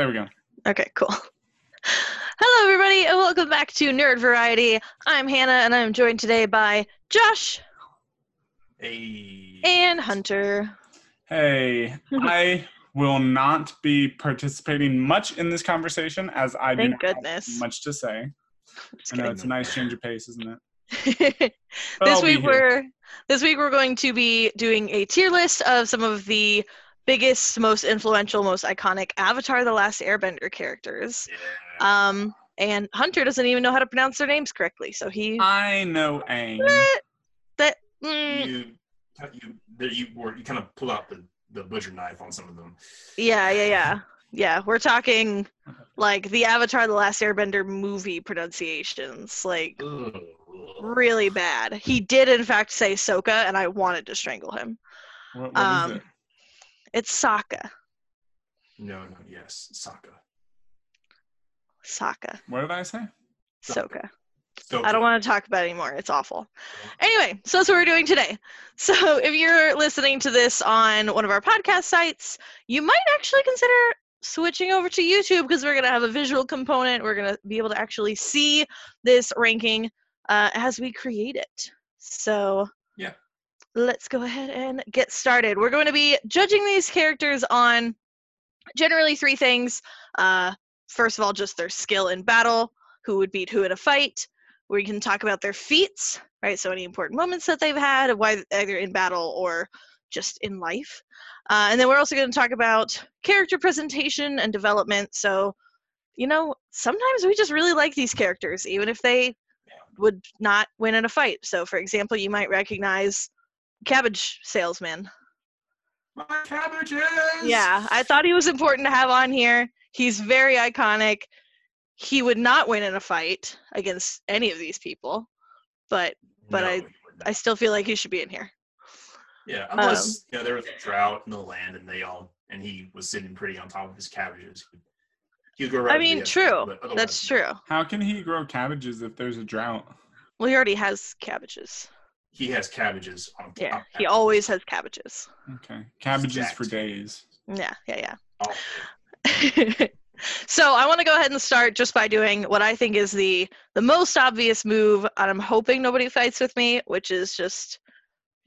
There we go. Okay, cool. Hello, everybody, and welcome back to Nerd Variety. I'm Hannah, and I'm joined today by Josh Hey. and Hunter. Hey, I will not be participating much in this conversation as I do Thank not have goodness. much to say. Just I know kidding. it's a nice change of pace, isn't it? But this I'll be week here. we're this week we're going to be doing a tier list of some of the biggest, most influential, most iconic Avatar: The Last Airbender characters. Yeah. Um, and Hunter doesn't even know how to pronounce their names correctly, so he I know Aang. that mm, you, you, there you were, you kind of pull out the, the butcher knife on some of them. yeah, yeah, yeah, yeah. We're talking like the Avatar: The Last Airbender movie pronunciations, like Ugh. really bad. He did in fact say Soka, and I wanted to strangle him. What, what is Um, it? It's Sokka. No, no, yes, Sokka. Sokka. What did I say? Soka. Sokka. I don't want to talk about it anymore. It's awful. Anyway, so that's what we're doing today. So if you're listening to this on one of our podcast sites, you might actually consider switching over to YouTube because we're going to have a visual component. We're going to be able to actually see this ranking uh, as we create it. So Yeah. Let's go ahead and get started. We're going to be judging these characters on generally three things. Uh, first of all, just their skill in battle, who would beat who in a fight. We can talk about their feats, right? So any important moments that they've had, why either in battle or just in life. Uh, and then we're also going to talk about character presentation and development. So, you know, sometimes we just really like these characters, even if they would not win in a fight. So, for example, you might recognize Cabbage Salesman. My cabbages! Yeah, I thought he was important to have on here. He's very iconic. He would not win in a fight against any of these people, but but No, I- he would not. I still feel like he should be in here. Yeah, um, unless you know there was a drought in the land and they all and he was sitting pretty on top of his cabbages. He would go right I mean, true. other, That's true. How can he grow cabbages if there's a drought? Well, he already has cabbages. He has cabbages on Yeah, top. he always has cabbages. Okay. Cabbages for days. Yeah, yeah, Oh, yeah. so I want to go ahead and start just by doing what I think is the the most obvious move, and I'm hoping nobody fights with me, which is just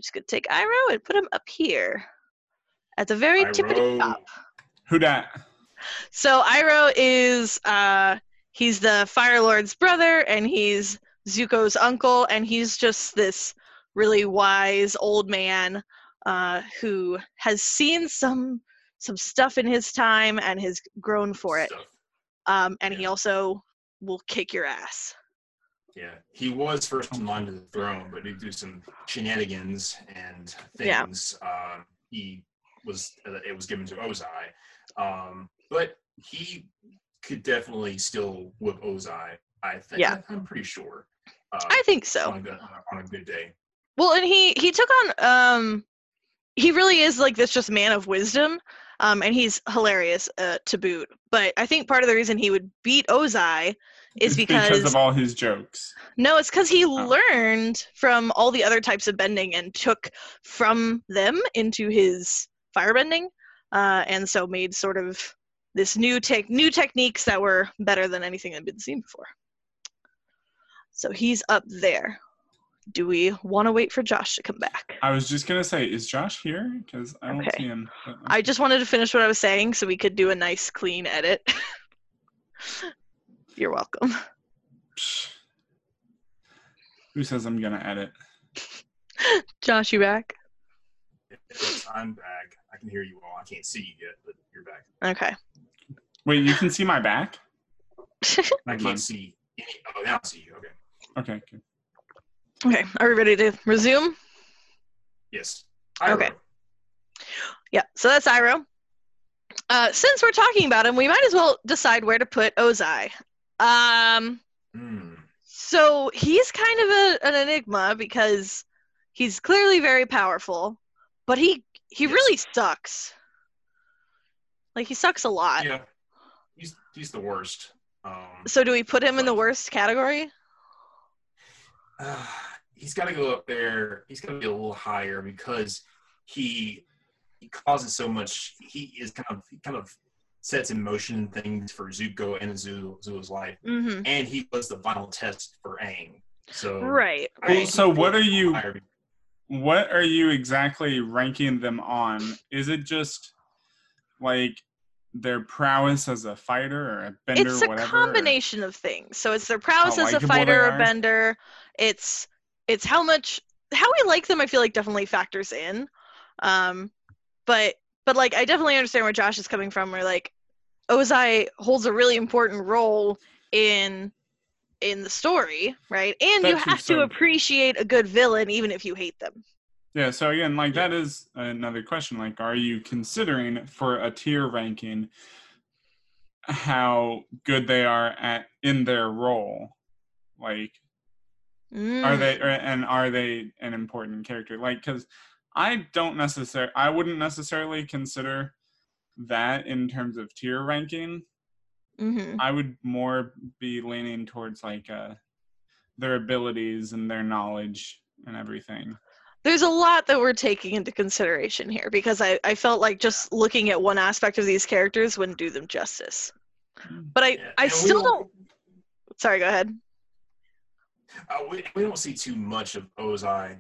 just gonna take Iroh and put him up here at the very tippity Iroh. top. Who dat? So Iroh is uh he's the Fire Lord's brother and he's Zuko's uncle and he's just this really wise old man uh who has seen some some stuff in his time and has grown for it. Um and he also will kick your ass. Yeah, he was first in line to the throne, but due to some shenanigans and Yeah. things, um, he was uh, it was given to Ozai. Um, but he could definitely still whip Ozai. I think. Yeah. I'm pretty sure. Uh, I think so. on, a good, on a good day. Well, and he he took on um he really is like this just man of wisdom. Um and he's hilarious uh, to boot. But I think part of the reason he would beat Ozai is It's because, of all his jokes. no, it's cuz he Oh. learned from all the other types of bending and took from them into his firebending. Uh and so made sort of this new tech new techniques that were better than anything that had been seen before. So he's up there. Do we want to wait for Josh to come back? I was just gonna say, is Josh here? Because I don't Okay. see him. but- I just wanted to finish what I was saying so we could do a nice clean edit. You're welcome. Who says I'm gonna edit? Josh, you back? Yes, I'm back. I can hear you all. I can't see you yet, but you're back. Okay. Wait, you can see my back? I can't see any. Oh, now I see you. Okay. Okay. Good. Okay. Are we ready to resume? Yes. Okay. Yeah. So that's Iroh. Uh, since we're talking about him, we might as well decide where to put Ozai. Um, Hmm. so he's kind of a, an enigma because he's clearly very powerful, but he he Yes. really sucks. Like he sucks a lot. Yeah. He's he's the worst. Um, So do we put him in the worst category? uh, he's got to go up there. He's got to be a little higher because he he causes so much. He is kind of he kind of sets in motion things for Zuko and Azul, Azula's life, hmm and he was the final test for Aang. So Right. Well, so what are you- higher- what are you exactly ranking them on? Is it just like their prowess as a fighter or a bender, it's a whatever? or- combination of things. So it's their prowess How as a fighter or are. bender. It's it's how much how we like them. I feel like definitely factors in. Um, but but like I definitely understand where Josh is coming from. Where like Ozai holds a really important role in in the story, right? And you have to appreciate a good villain even if you hate them. Yeah, so again, like that is another question. Like, are you considering for a tier ranking how good they are at in their role? Like, are Mm. they or- and are they an important character? Like, because I don't necessarily, I wouldn't necessarily consider that in terms of tier ranking. Mhm. I would more be leaning towards like uh, their abilities and their knowledge and everything. there's a lot that we're taking into consideration here because I, I felt like just looking at one aspect of these characters wouldn't do them justice. But I, Yeah, I and we still don't. Sorry, go ahead. Uh, we, we don't see too much of Ozai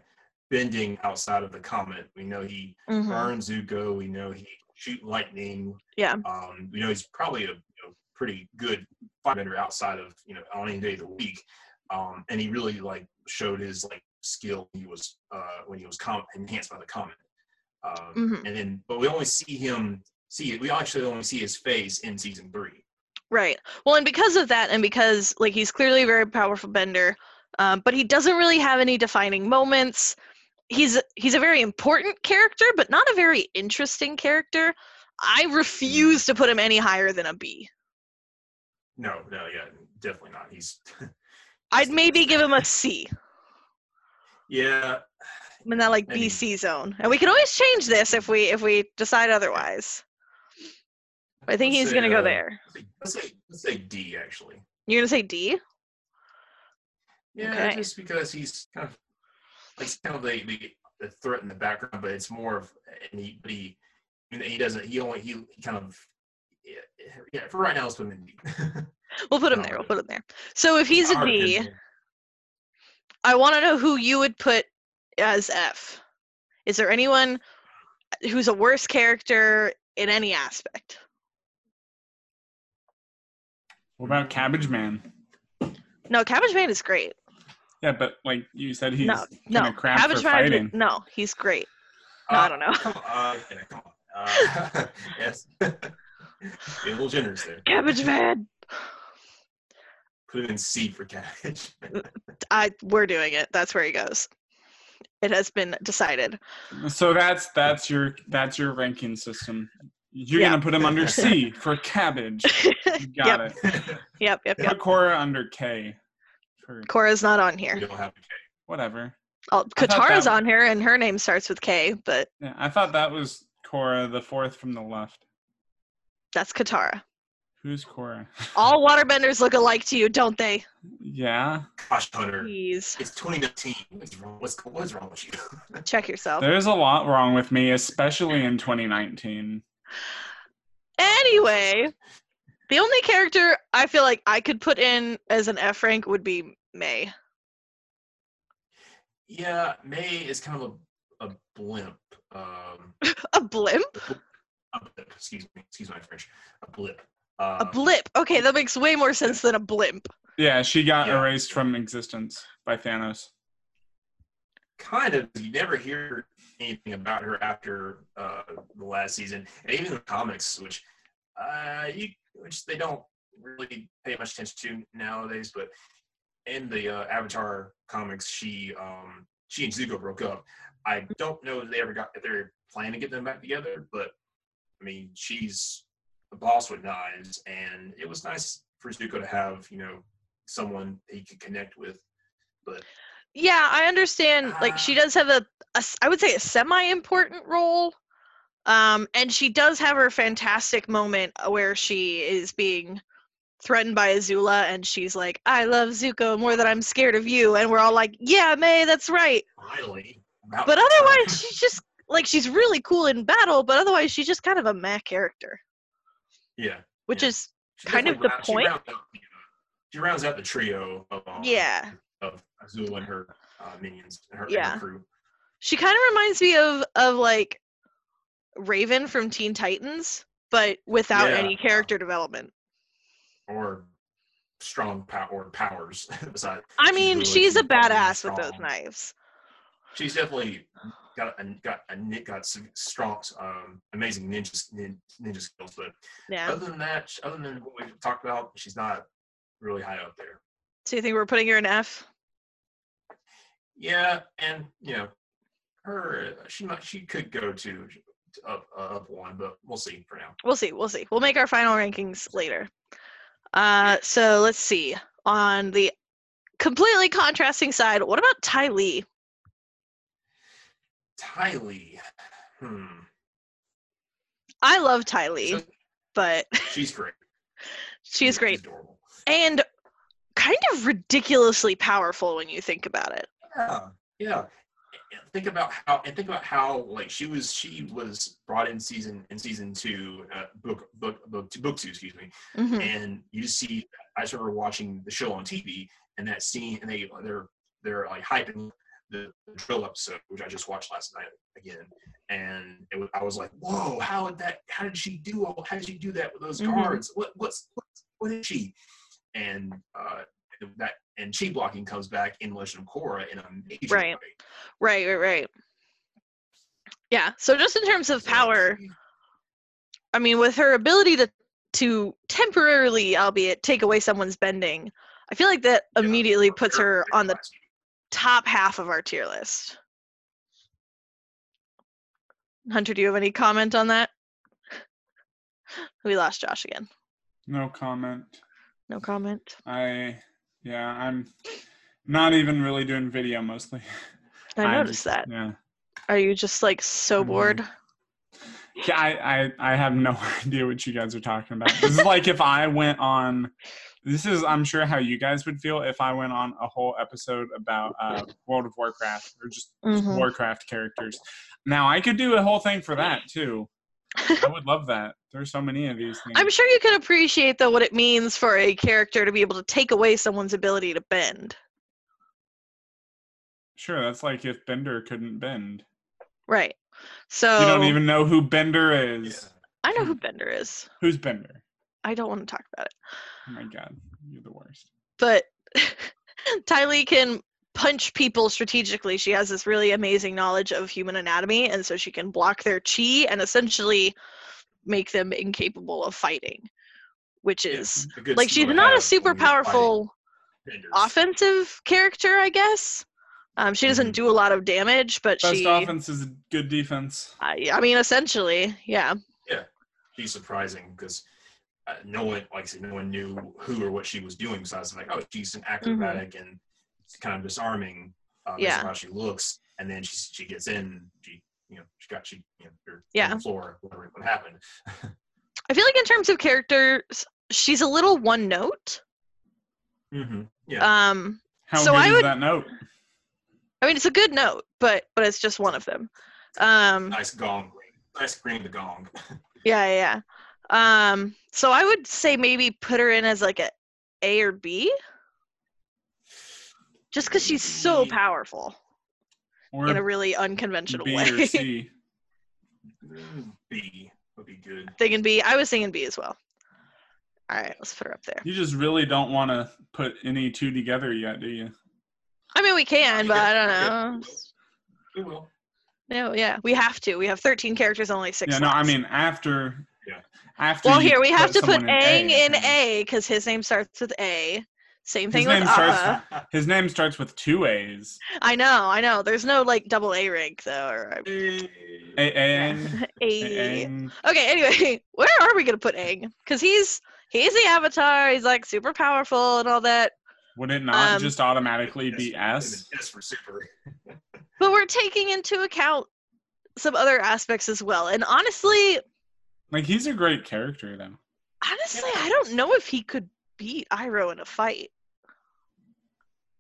bending outside of the comet. We know he Mhm. burns Zuko. We know he shoot lightning. Yeah. Um, we know he's probably a you know, pretty good firebender outside of you know on any day of the week. Um, and he really like showed his like skill when he was uh, when he was com- enhanced by the comet. Um, Mhm. And then, but we only see him see we actually only see his face in season three. Right. Well, and because of that, and because like he's clearly a very powerful bender, um, but he doesn't really have any defining moments. He's he's a very important character, but not a very interesting character. I refuse to put him any higher than a B. No, no, yeah, definitely not. He's I'd maybe give him a C. yeah, I'm in that like I mean- BC zone, and we can always change this if we if we decide otherwise. I think he's say, gonna go uh, there. Let's say let's say D actually. You're gonna say D? Yeah, Okay. just because he's kind of like he's kind of the, the the threat in the background, but it's more of and he but he and he doesn't he only he, he kind of yeah, yeah for right now let's put him in D. We'll put him No, there. We'll put him there. So if he's a Hard to D, pinpoint. I want to know who you would put as F. Is there anyone who's a worse character in any aspect? What about Cabbage Man? No, Cabbage Man is great. Yeah, but like you said, he's no, no, kinda crap for Man. fighting. No, he's great. No, I Uh, don't know. Come on, uh, come on. Uh, yes, be a little generous there. Cabbage Man. Put it in C for cabbage. I we're doing it. That's where he goes. It has been decided. So that's that's your that's your ranking system. You're Yeah. gonna put him under C for cabbage. You got yep, it. yep, yep, yep. Put Cora under K. For Cora's not on here. we don't have a K. whatever. Oh, I thought Katara's on here, and her name starts with K, but Yeah, I thought that was Cora, the fourth from the left. that's Katara. Who's Cora? All waterbenders look alike to you, don't they? yeah, Gosh, Hunter, Please it's 2019. What's wrong? What's what's wrong with you? check yourself. there's a lot wrong with me, especially in 2019. Anyway, the only character I feel like I could put in as an F rank would be May. yeah, May is kind of a, a blimp. Um, A blimp? a blip. Excuse me. Excuse my French. A blip. Uh, A blip. Okay, that makes way more sense than a blimp. Yeah, she got Yeah. erased from existence by Thanos. kind of you never hear anything about her after uh, the last season, and even the comics, which uh, you which they don't really pay much attention to nowadays. But in the uh, Avatar comics, she um, she and Zuko broke up. I don't know if they ever got if they're planning to get them back together, but I mean, she's a boss with knives, and it was nice for Zuko to have you know someone he could connect with. But Yeah, I understand. Like she Ah. does have a, a I would say a semi-important role. Um, and she does have her fantastic moment where she is being threatened by Azula, and she's like, "I love Zuko more than I'm scared of you," and we're all like, "Yeah, May, that's right." finally, about But otherwise, she's just like she's really cool in battle, but otherwise, she's just kind of a meh character. Yeah. which Yeah. is She Kind of the round- she point. rounds out the, uh, She rounds out the trio of um, yeah. of Azul and her uh, minions and her, and Yeah. her crew. She kind of reminds me of of like Raven from Teen Titans, but without Yeah. any character development. or strong power or powers. Besides, I she's mean, really she's a badass with those knives. She's definitely got a got a got some strong, um, amazing ninja nin- ninja skills. But Yeah. other than that, other than what we've talked about, she's not really high up there. So you think we're putting her in F? Yeah, and you know, her she might she could go to up uh, one, but we'll see for now. We'll see. We'll see. We'll make our final rankings later. Uh, so let's see. On the completely contrasting side, what about Ty Lee? Ty Lee, hmm, I love Ty Lee, So- but she's great. she's great adorable. and kind of ridiculously powerful when you think about it. Yeah, yeah. Think about how and think about how like she was she was brought in season in season two uh, book book book two, book two excuse me Mhm. and you just see I just remember watching the show on TV and that scene and they they're they're like hyping the, the drill episode which I just watched last night again and it was, I was like whoa how did that how did she do all how did she do that with those Mhm. guards what what's what, what is she and uh that and chi blocking comes back in Legend of Korra in a major Right. way. Right, right, right. Yeah. So just in terms of power, I mean, with her ability to to temporarily, albeit take away someone's bending, I feel like that yeah, immediately puts her on the top half of our tier list. Hunter, do you have any comment on that? We lost Josh again. No comment. No comment. I yeah, I'm not even really doing video mostly. I I noticed just- that. Yeah. Are you just like so Mhm. bored? Yeah, I, I I have no idea what you guys are talking about. This is like if I went on. This is I'm sure how you guys would feel if I went on a whole episode about uh, World of Warcraft or just Mhm. Warcraft characters. Now I could do a whole thing for that too. I would love that. There's so many of these things. I'm sure you can appreciate though what it means for a character to be able to take away someone's ability to bend. Sure, that's like if Bender couldn't bend. Right. So You don't even know who Bender is. Yeah. I know who Bender is. Who's Bender? I don't want to talk about it. Oh my god, you're the worst. But Ty Lee can punch people strategically. She has this really amazing knowledge of human anatomy, and so she can block their chi and essentially make them incapable of fighting, which is a good like she's not a super when you're fighting powerful offensive character, I guess. Um, she doesn't Mhm. do a lot of damage, but Best she. offense is good defense. I, I mean, essentially, yeah. Yeah, She's surprising because uh, no one, like I said, no one knew who or what she was doing. Besides, like, oh, she's an acrobatic and kind of disarming. Based on Yeah. how she looks, and then she she gets in. She you know she got she you know her Yeah. on the floor. Whatever what happened. I feel like in terms of characters, she's a little one note. mm-hmm. Yeah. Um, How So good I is would- that note? I mean, it's a good note, but but it's just one of them. Um, nice gong ring. Nice ring the gong. yeah, yeah. yeah. Um, so I would say maybe put her in as like a A or B, just because she's so powerful Or in a really unconventional B way. or C? B would be good. Thinking B. I was thinking B as well. All right, let's put her up there. You just really don't want to put any two together yet, do you? I mean, we can, but I don't Yeah, know. We will. No, yeah, we have to. We have 13 characters, only six. yeah, no, I slots. mean after. Yeah. After. Well, you here we have to put someone Aang in then- A because his name starts with A. Same His thing with name starts- His name starts with two A's. I know, I know. There's no like double A rank though. Or A- Aang. A. Okay, anyway, where are we gonna put Aang? Because he's he's the Avatar. He's like super powerful and all that. Would it not Um, just automatically be S? S for super. But we're taking into account some other aspects as well. And honestly, Like he's a great character though. honestly, I don't know if he could beat Iroh in a fight.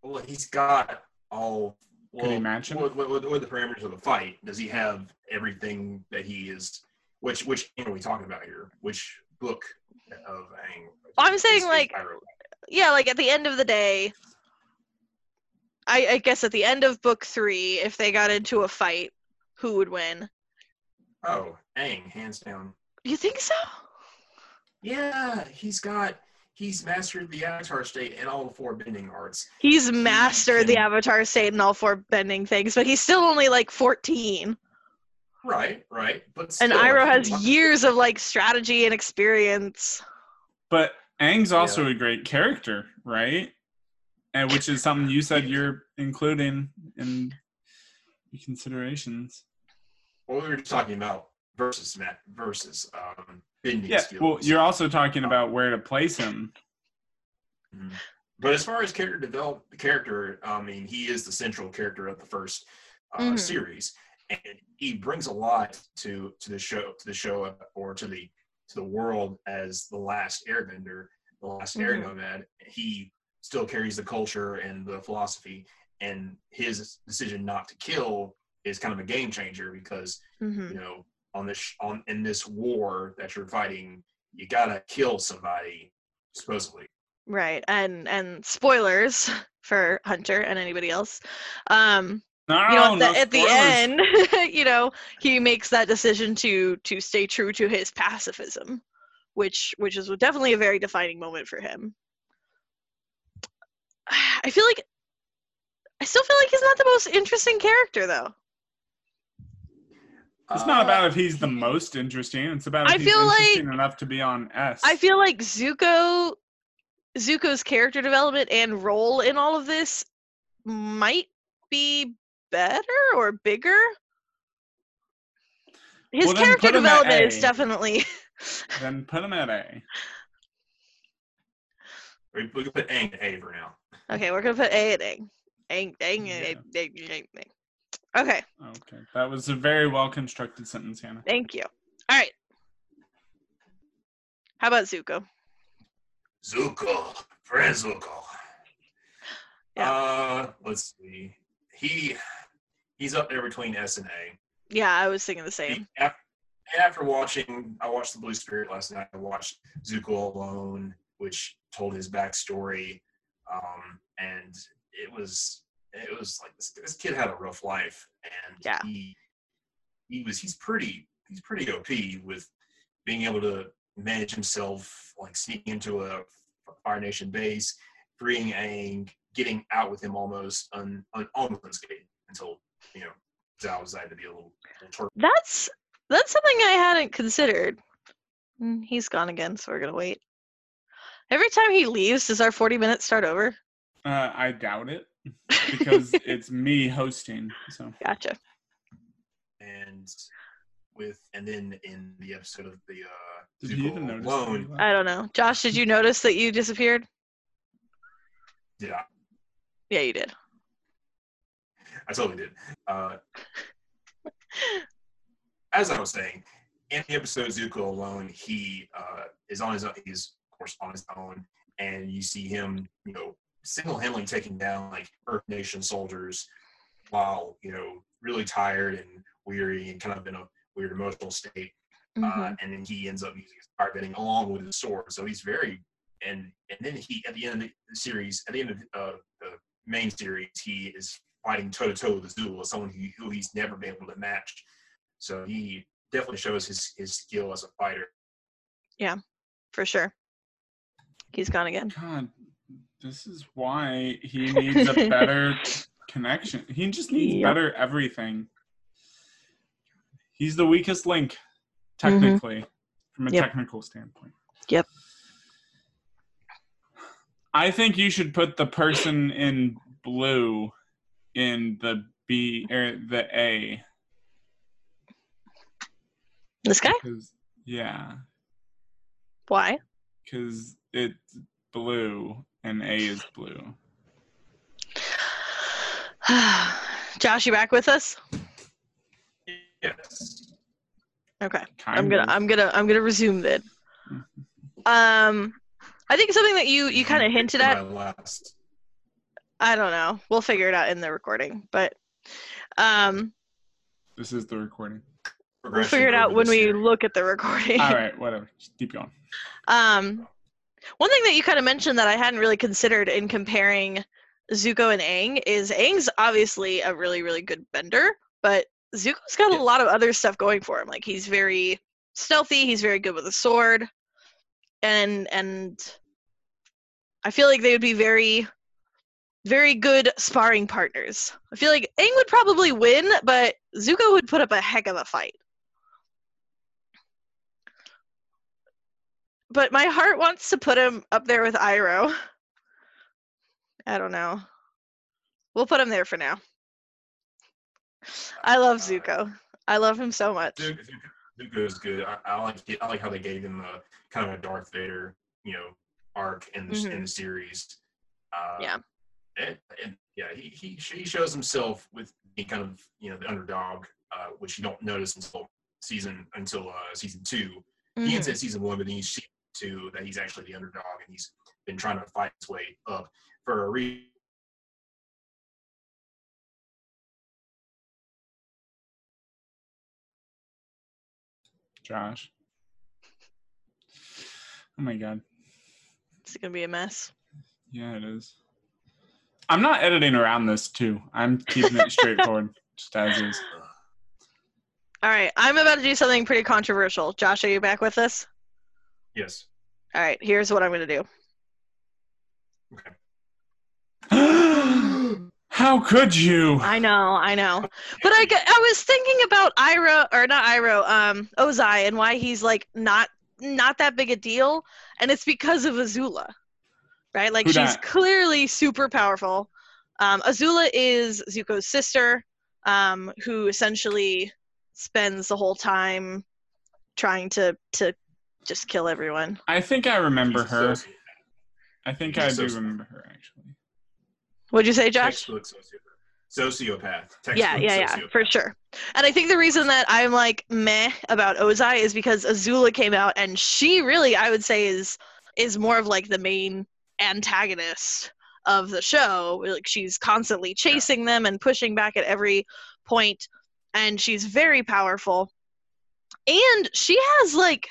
Well, he's got all. Could he well, match? What, what, what are the parameters of the fight? Does he have everything that he is? Which which are we talking about here? Which book of Aang. I'm saying, like, Iroh. yeah, like at the end of the day, I, I guess at the end of book three, if they got into a fight, who would win? oh, Aang, hands down. You think so? Yeah, he's got he's mastered the Avatar state and all the four bending arts. He's He mastered the Avatar state and all four bending things, but he's still only like 14. Right, right. But And still, Iroh if has want- years of like strategy and experience. But Aang's also a great character, right? And which is something you said you're including in your considerations. Well, we were talking about versus Matt versus um bending Yeah. skills. Well, you're also talking about where to place him. Mhm. But as far as character develop, character, I mean, he is the central character of the first uh, Mhm. series, and he brings a lot to to the show, to the show, or to the to the world as the last Airbender, the last air Mhm. nomad. He still carries the culture and the philosophy, and his decision not to kill is kind of a game changer because hmm you know on this on in this war that you're fighting, you gotta kill somebody supposedly. Right. And and spoilers for Hunter and anybody else. Um, No, you know, at no the, at the end, you know, he makes that decision to to stay true to his pacifism, which which is definitely a very defining moment for him. I feel like I still feel like he's not the most interesting character though. It's not Uh, about if he's the most interesting. It's about if I he's feel like- interesting enough to be on S. I feel like Zuko Zuko's character development and role in all of this might be better or bigger. His Well, character put him at development is definitely then put him at A. We we can put Aang at A for now. okay. We're gonna put A at A. Ang, ang, Yeah. ang, ang, ang, ang. Okay, Okay, that was a very well constructed sentence, Hannah. thank you. All right. How about Zuko? Zuko, friend Zuko. Yeah. Uh, let's see. He he's up there between S and A. Yeah, I was thinking the same. af- After watching, I watched The Blue Spirit last night. I watched Zuko Alone, which told his backstory, um, and it was it was like this, this kid had a rough life, and Yeah. he he was he's pretty he's pretty OP with being able to manage himself, like sneaking into a Fire Nation base, freeing Aang, getting out with him almost un, un, almost unscathed until you know Zhao decided to be a little, little turtle. That's that's something I hadn't considered. Mm, He's gone again, so we're gonna wait. Every time he leaves, does our forty minutes start over? Uh, I doubt it because it's me hosting. So Gotcha. and with and then in the episode of the uh did you even notice? alone? I don't know. Josh, did you notice that you disappeared? Yeah. Yeah, you did. I totally did. Uh as I was saying, in the episode Zuko alone, he uh is on his own he's of course on his own and you see him, you know, single handedly taking down like Earth Nation soldiers while, you know, really tired and weary and kind of in a weird emotional state. Mhm. uh, and then he ends up using his fire bending along with his sword. So he's very and and then he at the end of the series, at the end of uh, the main series, he is fighting toe to toe with Azula, someone who, who he's never been able to match. So he definitely shows his his skill as a fighter. Yeah, for sure. He's gone again. God, this is why he needs a better connection. He just needs Yep. better everything. He's the weakest link, Mhm. technically, from a Yep. technical standpoint. Yep. I think you should put the person in blue in the B or the A. This guy? Because yeah, Why? because it's blue and A is blue. Josh, you back with us? Yes. Okay. Kind I'm gonna of. I'm gonna I'm gonna resume then. Um I think something that you you kind of hinted My at last. I don't know. We'll figure it out in the recording. But um This is the recording. We'll figure it out when we look at the recording. All right, whatever. Just keep going. Um, one thing that you kind of mentioned that I hadn't really considered in comparing Zuko and Aang is Aang's obviously a really, really good bender, but Zuko's got Yeah. a lot of other stuff going for him. Like he's very stealthy, he's very good with a sword, and and I feel like they would be very, very good sparring partners. I feel like Aang would probably win, but Zuko would put up a heck of a fight. But my heart wants to put him up there with Iroh. I don't know. We'll put him there for now. I love Zuko. I love him so much. Zuko, is good. I, I like. I like how they gave him a kind of a Darth Vader, you know, arc in the in the series. Uh, Mm-hmm. Yeah. And, and yeah, he, he he shows himself with being kind of you know the underdog, uh, which you don't notice until season until uh, season two. He Mhm. hints at season one, but then you see two that he's actually the underdog and he's been trying to fight his way up for a reason. Josh. Oh my god. It's gonna be a mess. Yeah, it is. I'm not editing around this too. I'm keeping it straightforward, just as is. All right, I'm about to do something pretty controversial. Josh, are you back with us? Yes. All right, here's what I'm gonna do. How could you? I know, I know, but I, I was thinking about Iroh or not Iroh, um, Ozai, and why he's like not not that big a deal, and it's because of Azula, right? Like Who she's dat? clearly super powerful. Um, Azula is Zuko's sister, um, who essentially spends the whole time trying to to just kill everyone. I think I remember He's her. soci- I think he's I a do soci- remember her actually. What'd you say, Josh? Textbook sociopath. Sociopath. yeah, Textbook yeah, yeah, for sociopath. sure. And I think the reason that I'm like meh about Ozai is because Azula came out and she really, I would say, is is more of like the main antagonist of the show. Like she's constantly chasing them and pushing back at every point, and she's very powerful. And she has like,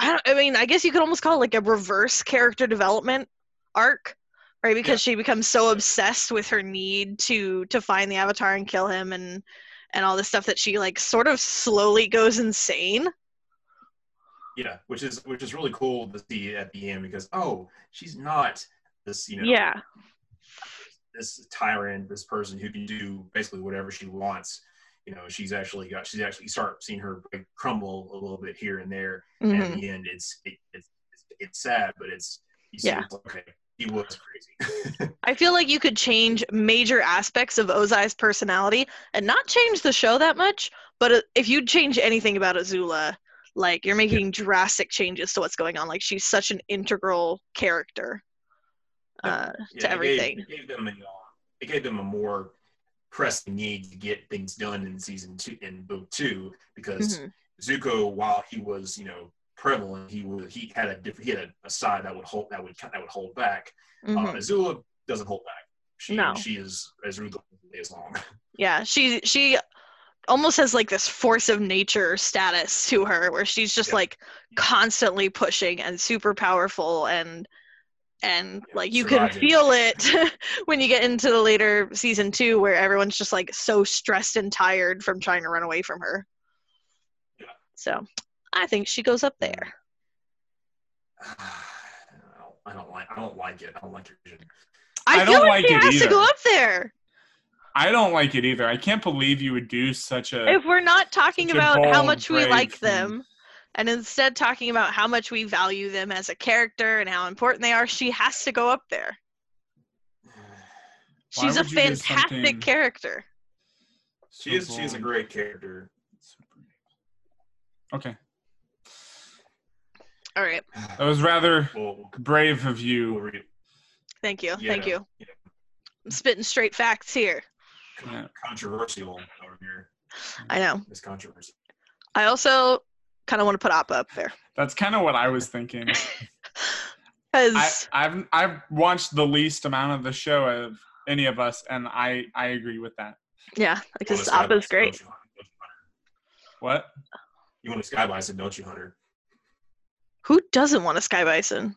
I don't. I mean, I guess you could almost call it like a reverse character development arc right because Yeah. she becomes so obsessed with her need to to find the avatar and kill him and and all this stuff that she like sort of slowly goes insane Yeah, which is which is really cool to see at the end because oh, she's not this you know yeah this tyrant, this person who can do basically whatever she wants. You know, she's actually got she's actually start seeing her like, crumble a little bit here and there. And Mhm. at the end, it's it, it's it's sad, but it's you see, Yeah. it's okay, he was crazy. i feel like you could change major aspects of ozai's personality and not change the show that much but uh, if you change anything about azula like you're making drastic changes to what's going on like she's such an integral character uh, Yeah, to everything Gave, it gave them a it gave them a more pressing need to get things done in season two in book two because Mhm. Zuko, while he was you know prevalent, he was he had a different he had a, a side that would hold that would that would hold back. Uh, Mhm. Azula doesn't hold back. She No. she is as ruthless as long. Yeah, she she almost has like this force of nature status to her where she's just Yeah. like constantly pushing and super powerful and and Yeah, like you can feel it when you get into the later season 2 where everyone's just like so stressed and tired from trying to run away from her. Yeah. So, I think she goes up there. I don't, I don't like I don't like it. I don't like it vision. I, I feel don't like, like she it has to go either. up there. I don't like it either. I can't believe you would do such a. if we're not talking about how much we like thing. them and instead talking about how much we value them as a character and how important they are she has to go up there Why she's a would you do fantastic something- character She is she is a great character. Okay, all right that was rather Well, brave of we'll you. read thank you Yeah, thank you yeah. i'm spitting straight facts here controversial over here. i know It's controversial. i also kind of want to put appa up there That's kind of what I was thinking. because I, I've I've watched the least amount of the show of any of us, and I I agree with that. yeah because Well, it's appa's got- great What? You want a sky bison, don't you, Hunter? Who doesn't want a sky bison?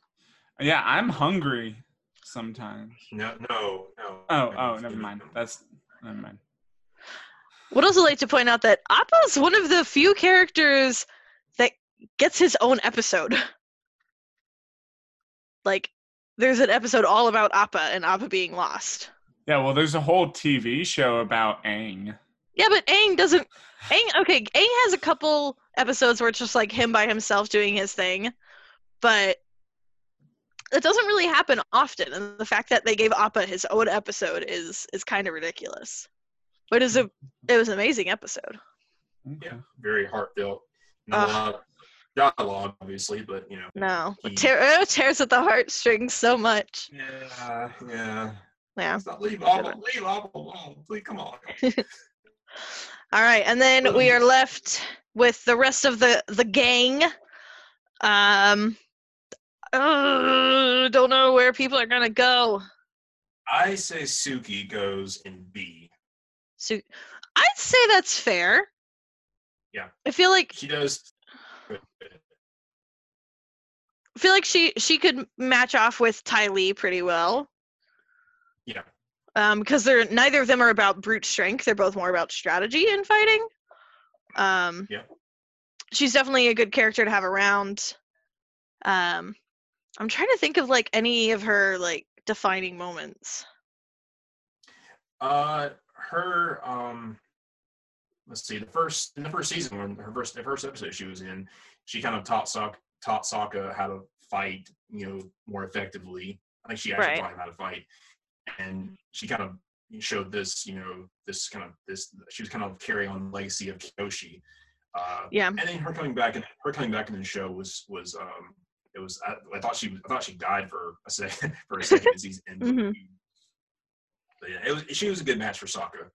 Yeah, I'm hungry sometimes. No, no, no. Oh, oh, never mind. That's never mind. Would also like to point out that Appa's one of the few characters that gets his own episode. Like, there's an episode all about Appa and Appa being lost. Yeah, well, there's a whole TV show about Aang. Yeah, but Aang doesn't. Aang, okay, Aang has a couple episodes where it's just like him by himself doing his thing, but it doesn't really happen often. And the fact that they gave Appa his own episode is is kind of ridiculous. But it was a it was an amazing episode. Yeah, very heartfelt. Not a lot dialogue, obviously, but you know. No, it He- tear, it tears at the heartstrings so much. Yeah, yeah. Yeah. Stop, leave Appa, leave Appa alone. Please, come on. All right, and then we are left with the rest of the the gang. Um, uh, don't know where people are gonna go. I say Suki goes in B. So I'd say that's fair. Yeah. I feel like She does. I feel like she she could match off with Ty Lee pretty well. Yeah. Um, because they're neither of them are about brute strength. They're both more about strategy and fighting. Um. Yeah. She's definitely a good character to have around. Um, I'm trying to think of like any of her like defining moments. Uh, her um, let's see. The first in the first season, when her first the first episode she was in, she kind of taught Sokka taught Sokka how to fight, you know, more effectively. I think she actually Right. taught him how to fight, and she kind of showed this, you know, this kind of this. She was kind of carrying on the legacy of Kyoshi. Uh, Yeah. and then her coming back and her coming back in the show was was um it was I, I thought she was I thought she died for a second for a second season. Mhm. But yeah, it was she was a good match for Sokka.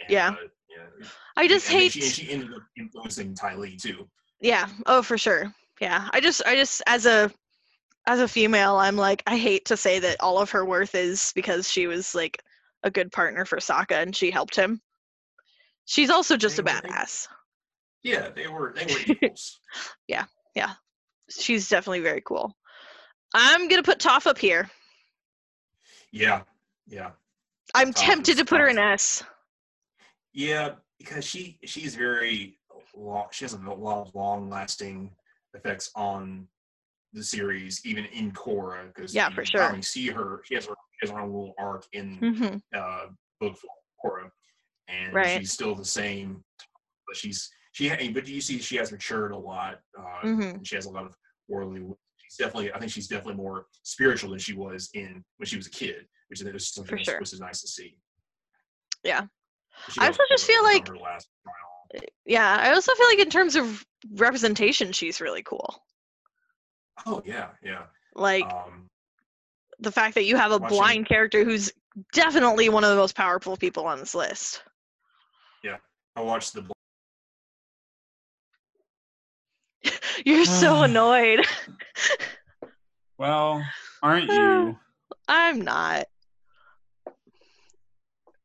And, Yeah. uh, yeah. I just and hate. she, she ended up influencing Ty Lee too. Yeah. Oh, for sure. Yeah. I just, I just, as a, as a female, I'm like, I hate to say that all of her worth is because she was like a good partner for Sokka and she helped him. She's also just a They were- they- badass. Yeah, they were they were equals. Yeah yeah she's definitely very cool. I'm gonna put Toph up here. yeah, yeah, I'm Toph tempted to put her in. S. yeah. Because she she's very long. She has a lot of long lasting effects on the series, even in Korra. Because Yeah, for sure. You see her. She has her, she has her own little arc in hmm uh, book Korra, and Right. she's still the same. But she's she. But do you see, she has matured a lot. Uh, Mhm. and she has a lot of worldly. She's definitely. I think she's definitely more spiritual than she was in when she was a kid, which is something sure. which is nice to see. Yeah. I also just feel like- her last trial. Yeah. I also feel like in terms of representation, she's really cool. Oh yeah, yeah. Like Um, the fact that you have a watching- blind character who's definitely one of the most powerful people on this list. Yeah, I watched the. You're so annoyed. Well, aren't you? I'm not.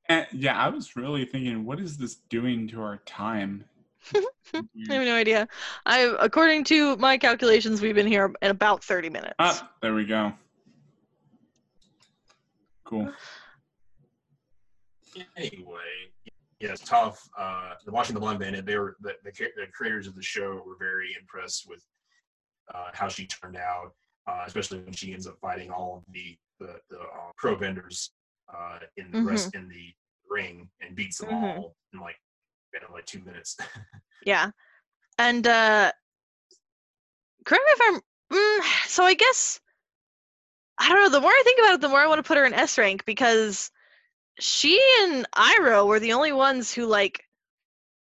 And, yeah, I was really thinking, what is this doing to our time? I have no idea. I, according to my calculations, we've been here in about 30 minutes. Ah, there we go. Cool. Anyway, yes, Toph. Uh, the Watching the Blind Bandit. They were the, the, the creators of the show were very impressed with uh, how she turned out, uh, especially when she ends up fighting all of the the, the uh, pro benders uh, in the rest in the ring and beats them Mhm. all in like in like two minutes. Yeah. And uh correct me if I'm mm, so I guess I don't know, the more I think about it, the more I want to put her in S rank because she and Iroh were the only ones who like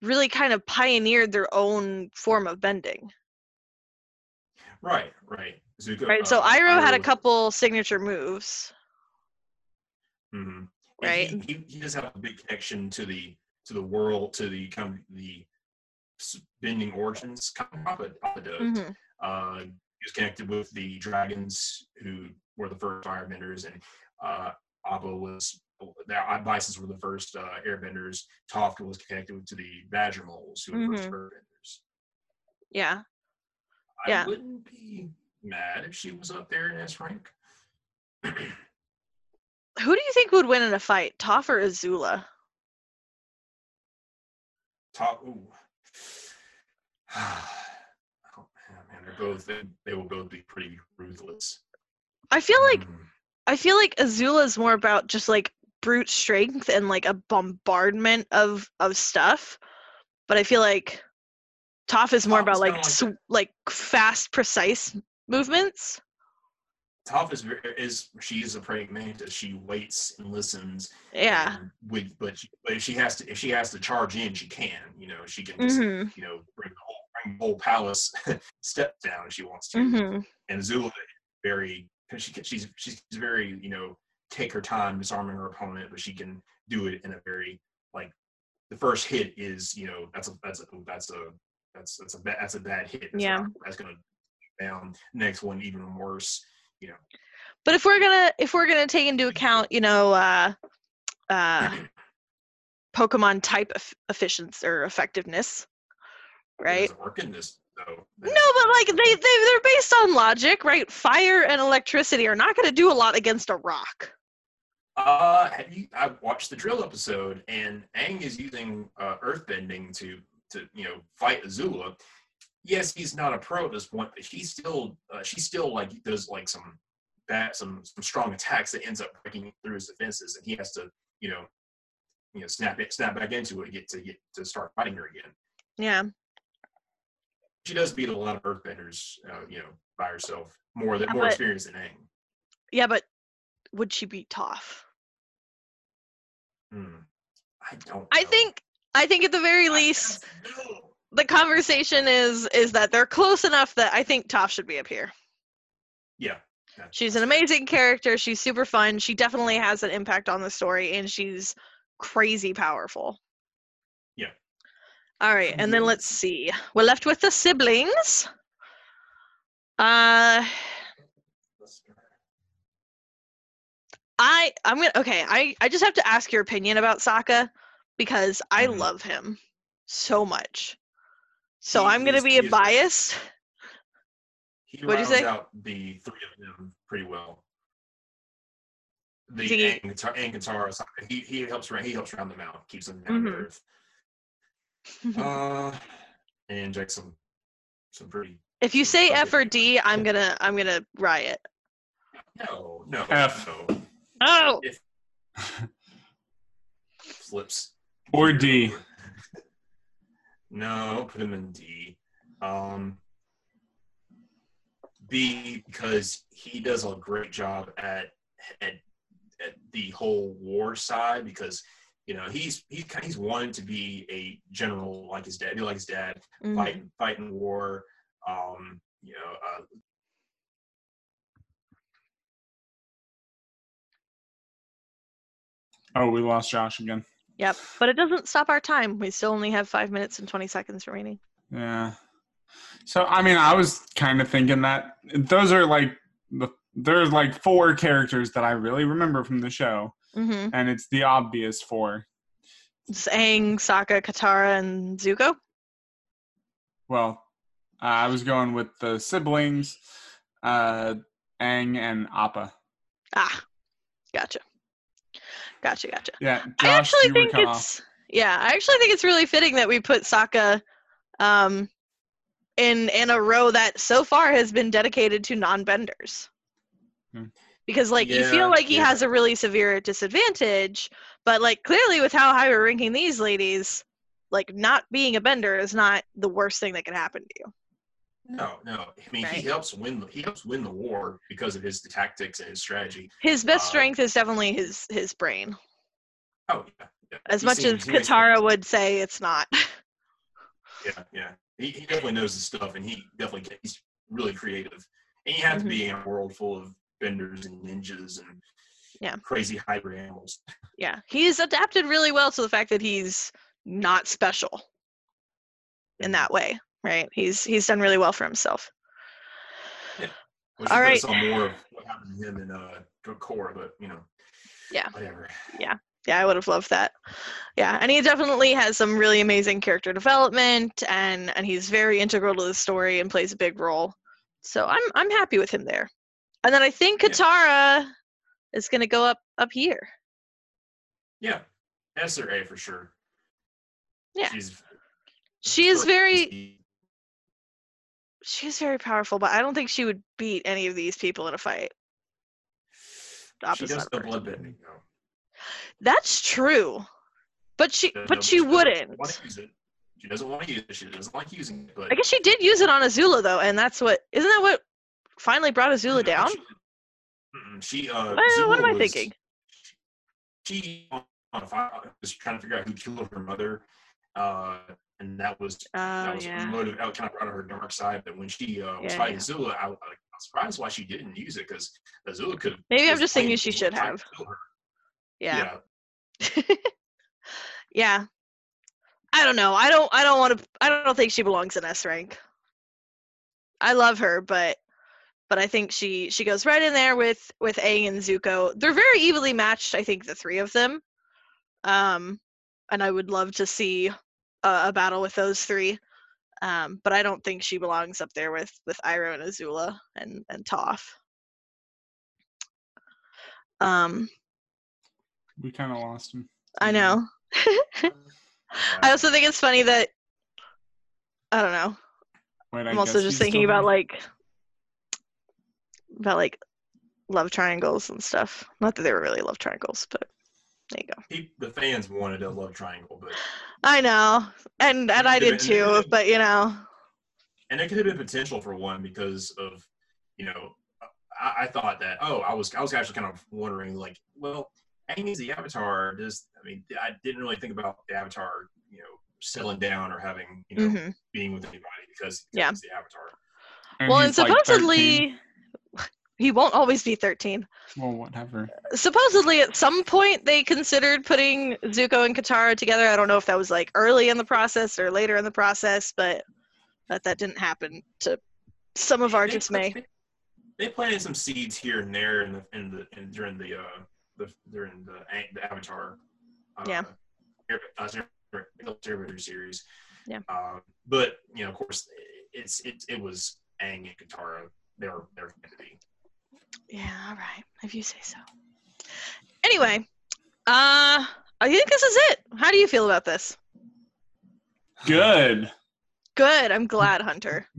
really kind of pioneered their own form of bending. right, right. Zuko, Right. so uh, Iroh had a couple signature moves. Mhm. Right. He, he, he does have a big connection to the to the world, to the kind of the bending origins. Kind of Papa, Papa does. Mhm. Uh, he was connected with the dragons, who were the first firebenders, and uh, Appa was. The bisons were the first uh, airbenders. Toph was connected to the badger moles, who were the first airbenders. Yeah. I Yeah. wouldn't be mad if she was up there in S rank. Who do you think would win in a fight, Toph or Azula? Toph. Ooh. oh, man, they're both. They, they will both be pretty ruthless. I feel like Mm. I feel like Azula is more about just like brute strength and like a bombardment of of stuff, but I feel like Toph is more Toph about like like sw- like fast, precise movements. Toph is is she is a praying mantis. She waits and listens. Yeah. and With but she, but if she has to if she has to charge in, she can. You know, she can just hmm you know bring the whole bring the whole palace step down if she wants to. hmm And Azula is very because she can- she's she's very you know take her time disarming her opponent, but she can do it in a very like the first hit is you know that's a that's a that's a that's that's a bad that's a bad hit. That's Yeah. not- that's gonna down. Next one even worse. You know. But if we're gonna if we're gonna take into account, you know, uh, uh, Pokemon type eff- efficiency or effectiveness, right? doesn't work in this though. No, but like they, they they're based on logic, right? Fire and electricity are not going to do a lot against a rock. Uh, have you? I watched the drill episode, and Aang is using uh, earthbending to to you know fight Azula. Yes, he's not a pro at this point, but he's still uh, she still like does like some bad some some strong attacks that ends up breaking through his defenses, and he has to you know you know snap it snap back into it to get to get to start fighting her again. Yeah. She does beat a lot of earthbenders, uh, you know, by herself, more than Yeah, more but- experienced than Aang. Yeah, but would she beat Toph? Hmm. I don't. I think I think at the very I least no. The conversation is is that they're close enough that I think Toph should be up here. Yeah. She's an amazing character. She's super fun. She definitely has an impact on the story, and she's crazy powerful. Yeah. All right, and then let's see. We're left with the siblings. Uh, I I'm gonna okay. I I just have to ask your opinion about Sokka because I Mhm. love him so much. So He I'm gonna be a is- biased. He What'd you rounds say? out the three of them pretty well. The think he- Aang, Katara- Aang Katara, he he helps ra- he helps round them out, keeps them down to Mhm. earth. Uh, and injects some some pretty if you say F or D, I'm gonna I'm gonna riot. no no F. no Oh, flips Or D. No, put him in D. Um, B because he does a great job at at, at the whole war side because you know he's he's kind he's wanted to be a general like his dad, be like his dad, mhm. fight fight in war. Um, you know, uh, Oh, we lost Josh again. Yep, but it doesn't stop our time. We still only have five minutes and twenty seconds remaining. Yeah. So I mean, I was kind of thinking that those are like the there's like four characters that I really remember from the show, Mm-hmm. and it's the obvious four. Aang, Sokka, Katara, and Zuko. Well, uh, I was going with the siblings, uh, Aang and Appa. Ah, gotcha, gotcha, gotcha. Yeah, Josh, I actually think it's yeah. I actually think it's really fitting that we put Sokka, um, in in a row that so far has been dedicated to non-benders. Hmm. Because like you feel like he yeah. has a really severe disadvantage, but like clearly with how high we're ranking these ladies, like not being a bender is not the worst thing that can happen to you. No, no. I mean, Right. he helps win. The, he helps win the war because of his tactics and his strategy. His best Uh, strength is definitely his his brain. Oh yeah. yeah. As He much seems- as Katara would say it's not. Yeah, yeah. He, he definitely knows his stuff, and he definitely get, he's really creative. And you have to be in a world full of benders and ninjas and Yeah. crazy hybrid animals. Yeah, he's adapted really well to the fact that he's not special in that way, right? He's he's done really well for himself. Which All right. Saw more of what happened to him in uh, Korra, but you know. Yeah. Whatever. Yeah, I would have loved that. Yeah, and he definitely has some really amazing character development, and and he's very integral to the story and plays a big role. So I'm I'm happy with him there. And then I think Yeah. Katara is gonna go up up here. Yeah, S or A for sure. Yeah. She's She is very she is very powerful, but I don't think she would beat any of these people in a fight. She does the bloodbending though. That's true. But she doesn't- but she doesn't wouldn't. wanna. She doesn't want to use it. She doesn't like using it. But I guess she did use it on Azula though, and that's what isn't that what finally brought Azula No, down? She, she uh, Well, what am I was- thinking? She on on a fire was trying to figure out who killed her mother, uh, and that was that Oh was yeah. motive. That kind of brought her her dark side. But when she uh, was Yeah, fighting yeah. Azula, I, I, was surprised why she didn't use it because Azula could. Maybe I'm just thinking she should have. to kill her. Yeah. yeah. yeah. I don't know. I don't I don't want to I don't think she belongs in S rank. I love her, but but I think she she goes right in there with with Aang and Zuko. They're very evenly matched, I think the three of them. Um and I would love to see a, a battle with those three. Um but I don't think she belongs up there with with Iroh and Azula and and Toph. Um We kind of lost him. I know. I also think it's funny that I don't know. Wait, I I'm also just thinking about there. like about like love triangles and stuff. Not that they were really love triangles, but there you go. He, the fans wanted a love triangle, but I know, and and I did but- too. But you know, and it could have been potential for one because of you know I, I thought that oh I was I was actually kind of wondering like well Aang is the Avatar does I mean I didn't really think about the Avatar you know settling down or having you know mhm. being with anybody because Yeah. the Avatar well, and he's, like, 13. supposedly he won't always be 13. Well, whatever. Supposedly, at some point, they considered putting Zuko and Katara together. I don't know if that was like early in the process or later in the process, but that that didn't happen to some of our They- dismay. They, they planted some seeds here and there in the in the in, during the uh the during the the Avatar uh, Yeah. Air- uh, series Yeah. um, but you know of course it's it it was Aang and Katara they were they were meant to be Yeah, all right, if you say so. Anyway, uh, I think this is it. How do you feel about this? Good. Good. I'm glad, Hunter.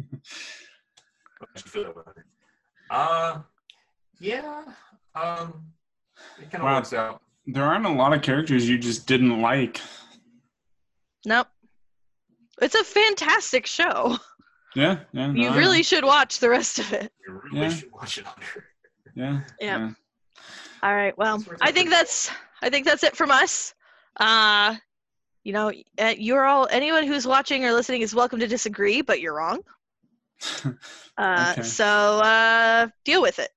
How do you feel about it? Uh, yeah. Um, it kind of Wow. works out. There aren't a lot of characters you just didn't like. Nope. It's a fantastic show. Yeah, yeah. You no, really should watch the rest of it. You really Yeah. should watch it on her. Yeah. Yeah. All right. Well, That's where it's I think that's I think that's it from us. Uh, you know, uh, you're all anyone who's watching or listening is welcome to disagree, but you're wrong. Uh, Okay. So uh, deal with it.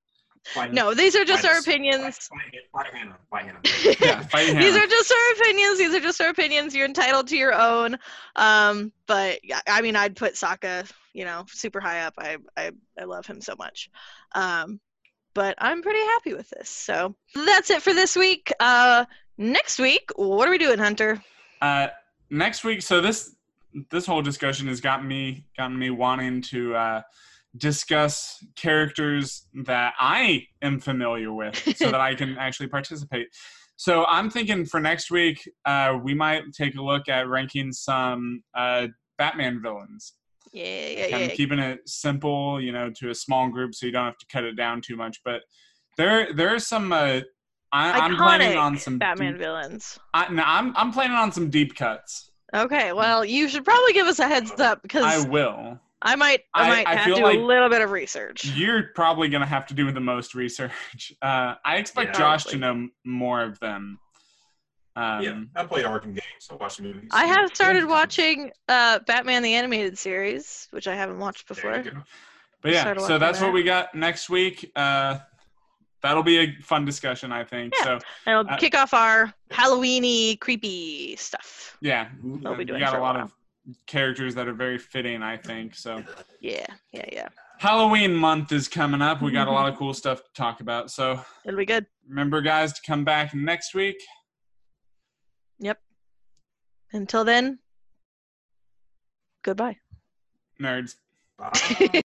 Fight- No, these are just fight our us. opinions. Fight, fight, fight Hannah. Yeah, These are just our opinions. These are just our opinions. You're entitled to your own. Um, but yeah, I mean, I'd put Sokka, you know, super high up. I I, I love him so much. Um, but I'm pretty happy with this. So that's it for this week. Uh, next week, what are we doing, Hunter? Uh, next week, so this this whole discussion has gotten me gotten me wanting to uh, discuss characters that I am familiar with, so that I can actually participate. So I'm thinking for next week, uh, we might take a look at ranking some uh, Batman villains. Yeah, yeah, kind yeah. of keeping it simple, you know, to a small group, so you don't have to cut it down too much. But there, there are some. Uh, I, I'm planning on some Batman Deep, villains. I, no, I'm I'm planning on some deep cuts. Okay, well, you should probably give us a heads up because I will. I, might, I, I- might I have to do like a little bit of research. You're probably gonna have to do the most research. Uh, I expect Yeah, Josh probably. to know more of them. Um, yeah, I played Arkham games. I watched movies. I have started watching uh, Batman the Animated Series, which I haven't watched before. But yeah, so watching that's what we got next week. Uh, that'll be a fun discussion, I think. Yeah. So And it'll Uh, kick off our Halloweeny creepy stuff. yeah, I'll be doing we got a a lot while. of characters that are very fitting, I think. So Yeah, yeah, yeah. Halloween month is coming up. We got a Mhm. lot of cool stuff to talk about. So It'll be good. remember, guys, to come back next week. Until then, goodbye. Nerds. Bye.